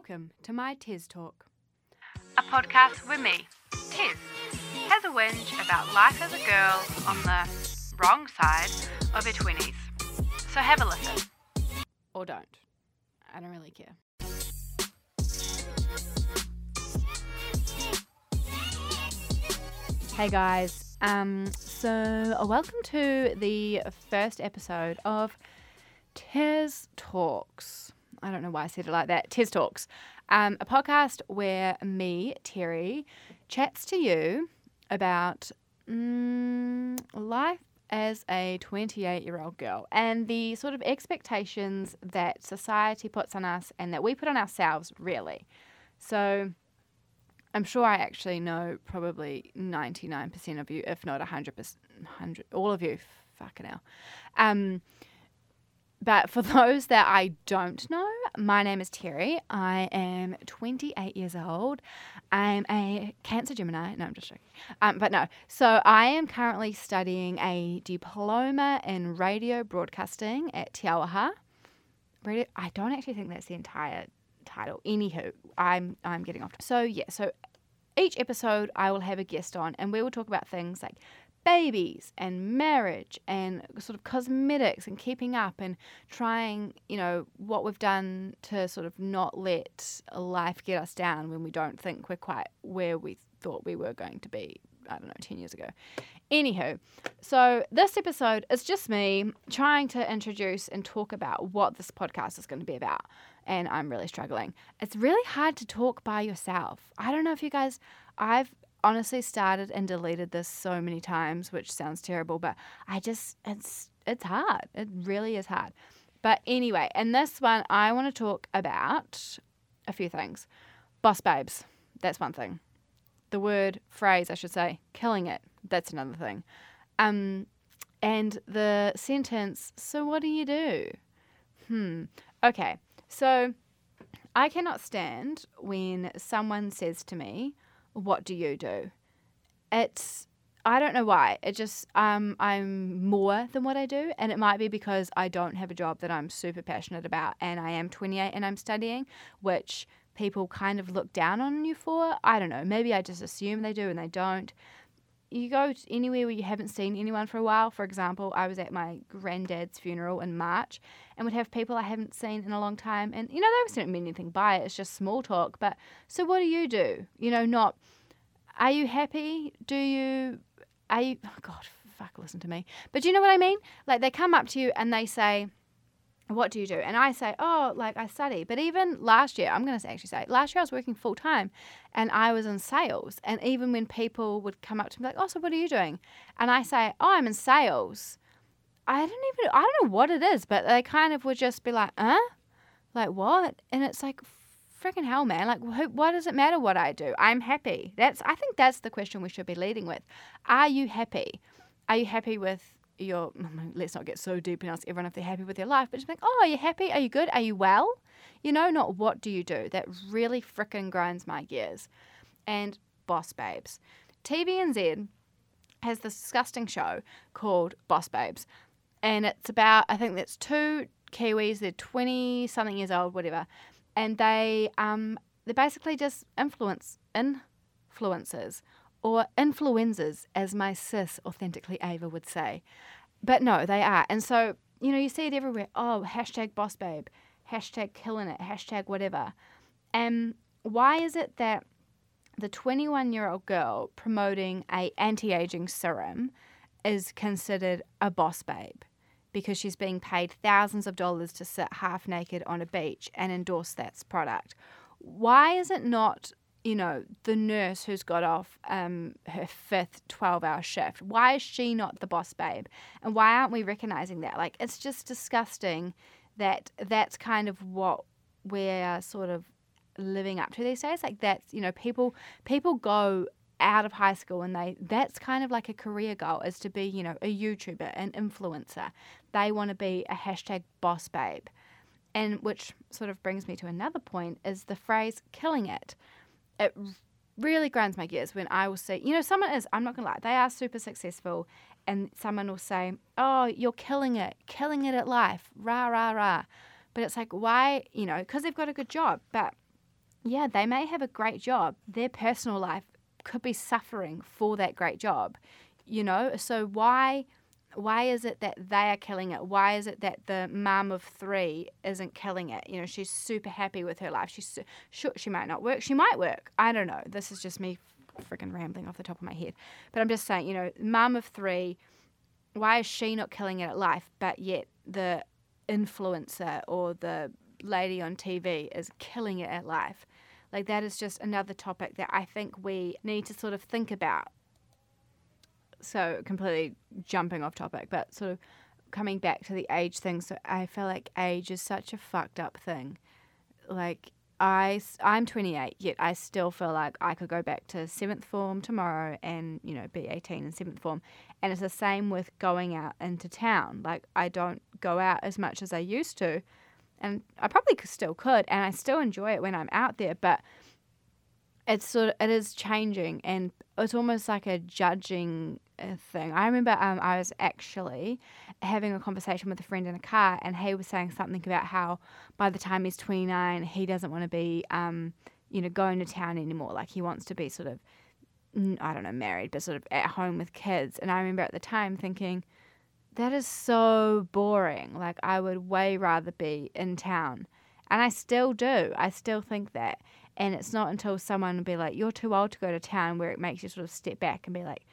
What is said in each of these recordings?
Welcome to my Tiz Talk, a podcast with me, Tiz, has a whinge about life as a girl on the wrong side of her 20s. So have a listen. Or don't. I don't really care. Hey guys, um, so uh, welcome to the first episode of Tiz Talks. I don't know why I said it like that. Tiz Talks, um, a podcast where me, Terry, chats to you about mm, life as a 28 year old girl and the sort of expectations that society puts on us and that we put on ourselves, really. So, I'm sure I actually know probably 99% of you, if not 100%, 100 all of you, fucking hell. Um, but for those that I don't know, my name is Terry. I am 28 years old. I'm a Cancer Gemini. No, I'm just joking. Um, but no, so I am currently studying a diploma in radio broadcasting at Te Auaha. Radio, I don't actually think that's the entire title. Anywho, I'm I'm getting off. So yeah, so each episode I will have a guest on, and we will talk about things like babies and marriage and sort of cosmetics and keeping up and trying, you know, what we've done to sort of not let life get us down when we don't think we're quite where we thought we were going to be, I don't know, 10 years ago. Anywho, so this episode is just me trying to introduce and talk about what this podcast is going to be about. And I'm really struggling. It's really hard to talk by yourself. I don't know if you guys, I've honestly started and deleted this so many times, which sounds terrible, but I just it's it's hard. It really is hard. But anyway, in this one I want to talk about a few things. Boss babes, that's one thing. The word phrase, I should say, killing it, that's another thing. Um and the sentence, so what do you do? Hmm. Okay. So I cannot stand when someone says to me, what do you do? It's I don't know why. It just um I'm more than what I do and it might be because I don't have a job that I'm super passionate about and I am 28 and I'm studying, which people kind of look down on you for. I don't know. Maybe I just assume they do and they don't. You go anywhere where you haven't seen anyone for a while. For example, I was at my granddad's funeral in March and would have people I haven't seen in a long time. And, you know, they don't mean anything by it. It's just small talk. But so what do you do? You know, not, are you happy? Do you, are you, oh God, fuck, listen to me. But do you know what I mean? Like they come up to you and they say, what do you do? And I say, oh, like I study. But even last year, I'm going to actually say, last year I was working full time and I was in sales. And even when people would come up to me, like, oh, so what are you doing? And I say, oh, I'm in sales. I don't even, I don't know what it is, but they kind of would just be like, huh? Like what? And it's like, freaking hell, man. Like, wh- why does it matter what I do? I'm happy. That's, I think that's the question we should be leading with. Are you happy? Are you happy with your let's not get so deep and ask everyone if they're happy with their life, but just think, oh, are you happy? Are you good? Are you well? You know, not what do you do? That really fricking grinds my gears. And Boss Babes. TVNZ has this disgusting show called Boss Babes. And it's about, I think that's two Kiwis, they're 20 something years old, whatever. And they, um, they're basically just influence, influencers or influenzas, as my sis, authentically Ava, would say. But no, they are. And so, you know, you see it everywhere. Oh, hashtag boss babe, hashtag killing it, hashtag whatever. And why is it that the 21 year old girl promoting a anti-aging serum is considered a boss babe because she's being paid thousands of dollars to sit half naked on a beach and endorse that product why is it not you know, the nurse who's got off um, her fifth 12 hour shift. Why is she not the boss babe? And why aren't we recognizing that? Like, it's just disgusting that that's kind of what we're sort of living up to these days. Like, that's, you know, people, people go out of high school and they that's kind of like a career goal is to be you know a youtuber an influencer they want to be a hashtag boss babe and which sort of brings me to another point is the phrase killing it it really grinds my gears when I will see, you know, someone is, I'm not going to lie, they are super successful, and someone will say, Oh, you're killing it, killing it at life, rah, rah, rah. But it's like, why, you know, because they've got a good job. But yeah, they may have a great job. Their personal life could be suffering for that great job, you know? So why why is it that they are killing it? Why is it that the mom of three isn't killing it? You know, she's super happy with her life. She's sure she might not work. She might work. I don't know. This is just me freaking rambling off the top of my head. But I'm just saying, you know, mom of three, why is she not killing it at life, but yet the influencer or the lady on TV is killing it at life? Like that is just another topic that I think we need to sort of think about. So completely jumping off topic, but sort of coming back to the age thing. So I feel like age is such a fucked up thing. Like I I'm 28, yet I still feel like I could go back to seventh form tomorrow and you know be 18 in seventh form. And it's the same with going out into town. Like I don't go out as much as I used to and I probably still could, and I still enjoy it when I'm out there, but it's sort of it is changing, and it's almost like a judging uh, thing. I remember um, I was actually having a conversation with a friend in a car, and he was saying something about how by the time he's 29, he doesn't want to be, um, you know, going to town anymore. Like he wants to be sort of, I don't know, married, but sort of at home with kids. And I remember at the time thinking that is so boring. Like, I would way rather be in town. And I still do. I still think that. And it's not until someone be like, you're too old to go to town, where it makes you sort of step back and be like,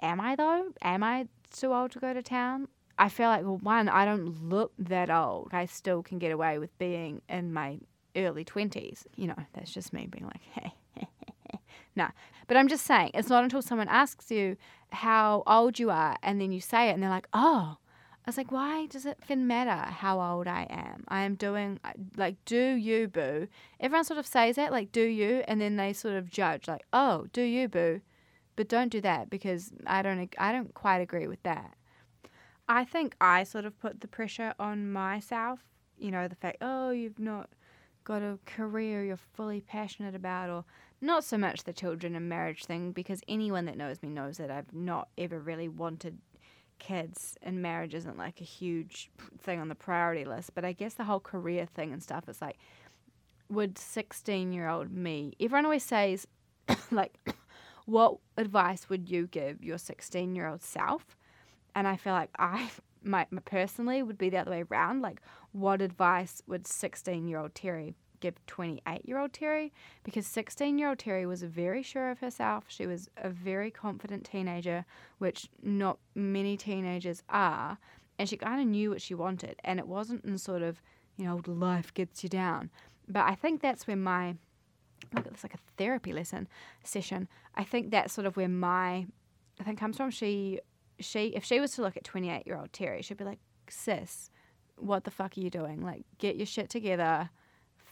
am I though? Am I too old to go to town? I feel like, well, one, I don't look that old. I still can get away with being in my early 20s. You know, that's just me being like, hey, nah. But I'm just saying, it's not until someone asks you how old you are and then you say it and they're like, oh. I was like, why does it even matter how old I am? I am doing, uh, like, do you, boo? Everyone sort of says that, like, do you? And then they sort of judge, like, oh, do you, boo? But don't do that because I don't, I don't quite agree with that. I think I sort of put the pressure on myself, you know, the fact, oh, you've not got a career you're fully passionate about, or not so much the children and marriage thing, because anyone that knows me knows that I've not ever really wanted kids, and marriage isn't like a huge thing on the priority list. But I guess the whole career thing and stuff is like, would 16 year old me, everyone always says, like, what advice would you give your 16 year old self? And I feel like I my, personally would be the other way around. Like, what advice would 16 year old Terry give 28 year old Terry because 16 year old Terry was very sure of herself. She was a very confident teenager, which not many teenagers are. And she kind of knew what she wanted. And it wasn't in sort of, you know, life gets you down. But I think that's where my, look at this like a therapy lesson session. I think that's sort of where my, I think comes from. She, she, if she was to look at 28 year old Terry, she'd be like, sis, what the fuck are you doing? Like, get your shit together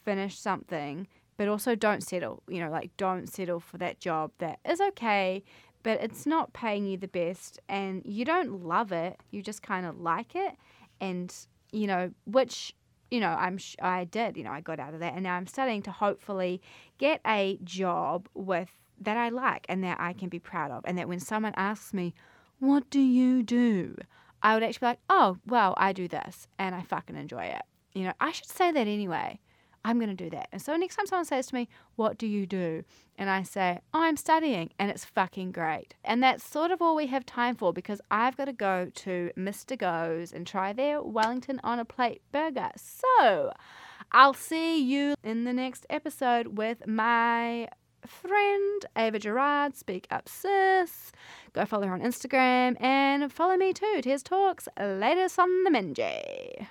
finish something, but also don't settle. You know, like don't settle for that job that is okay, but it's not paying you the best and you don't love it. You just kind of like it. And, you know, which you know, I'm sh- I did, you know, I got out of that and now I'm starting to hopefully get a job with that I like and that I can be proud of and that when someone asks me, "What do you do?" I would actually be like, "Oh, well, I do this and I fucking enjoy it." You know, I should say that anyway. I'm going to do that. And so next time someone says to me, What do you do? And I say, I'm studying, and it's fucking great. And that's sort of all we have time for because I've got to go to Mr. Go's and try their Wellington on a plate burger. So I'll see you in the next episode with my friend Ava Gerard. Speak up, sis. Go follow her on Instagram and follow me too. Tiz Talks. Latest on the Minji.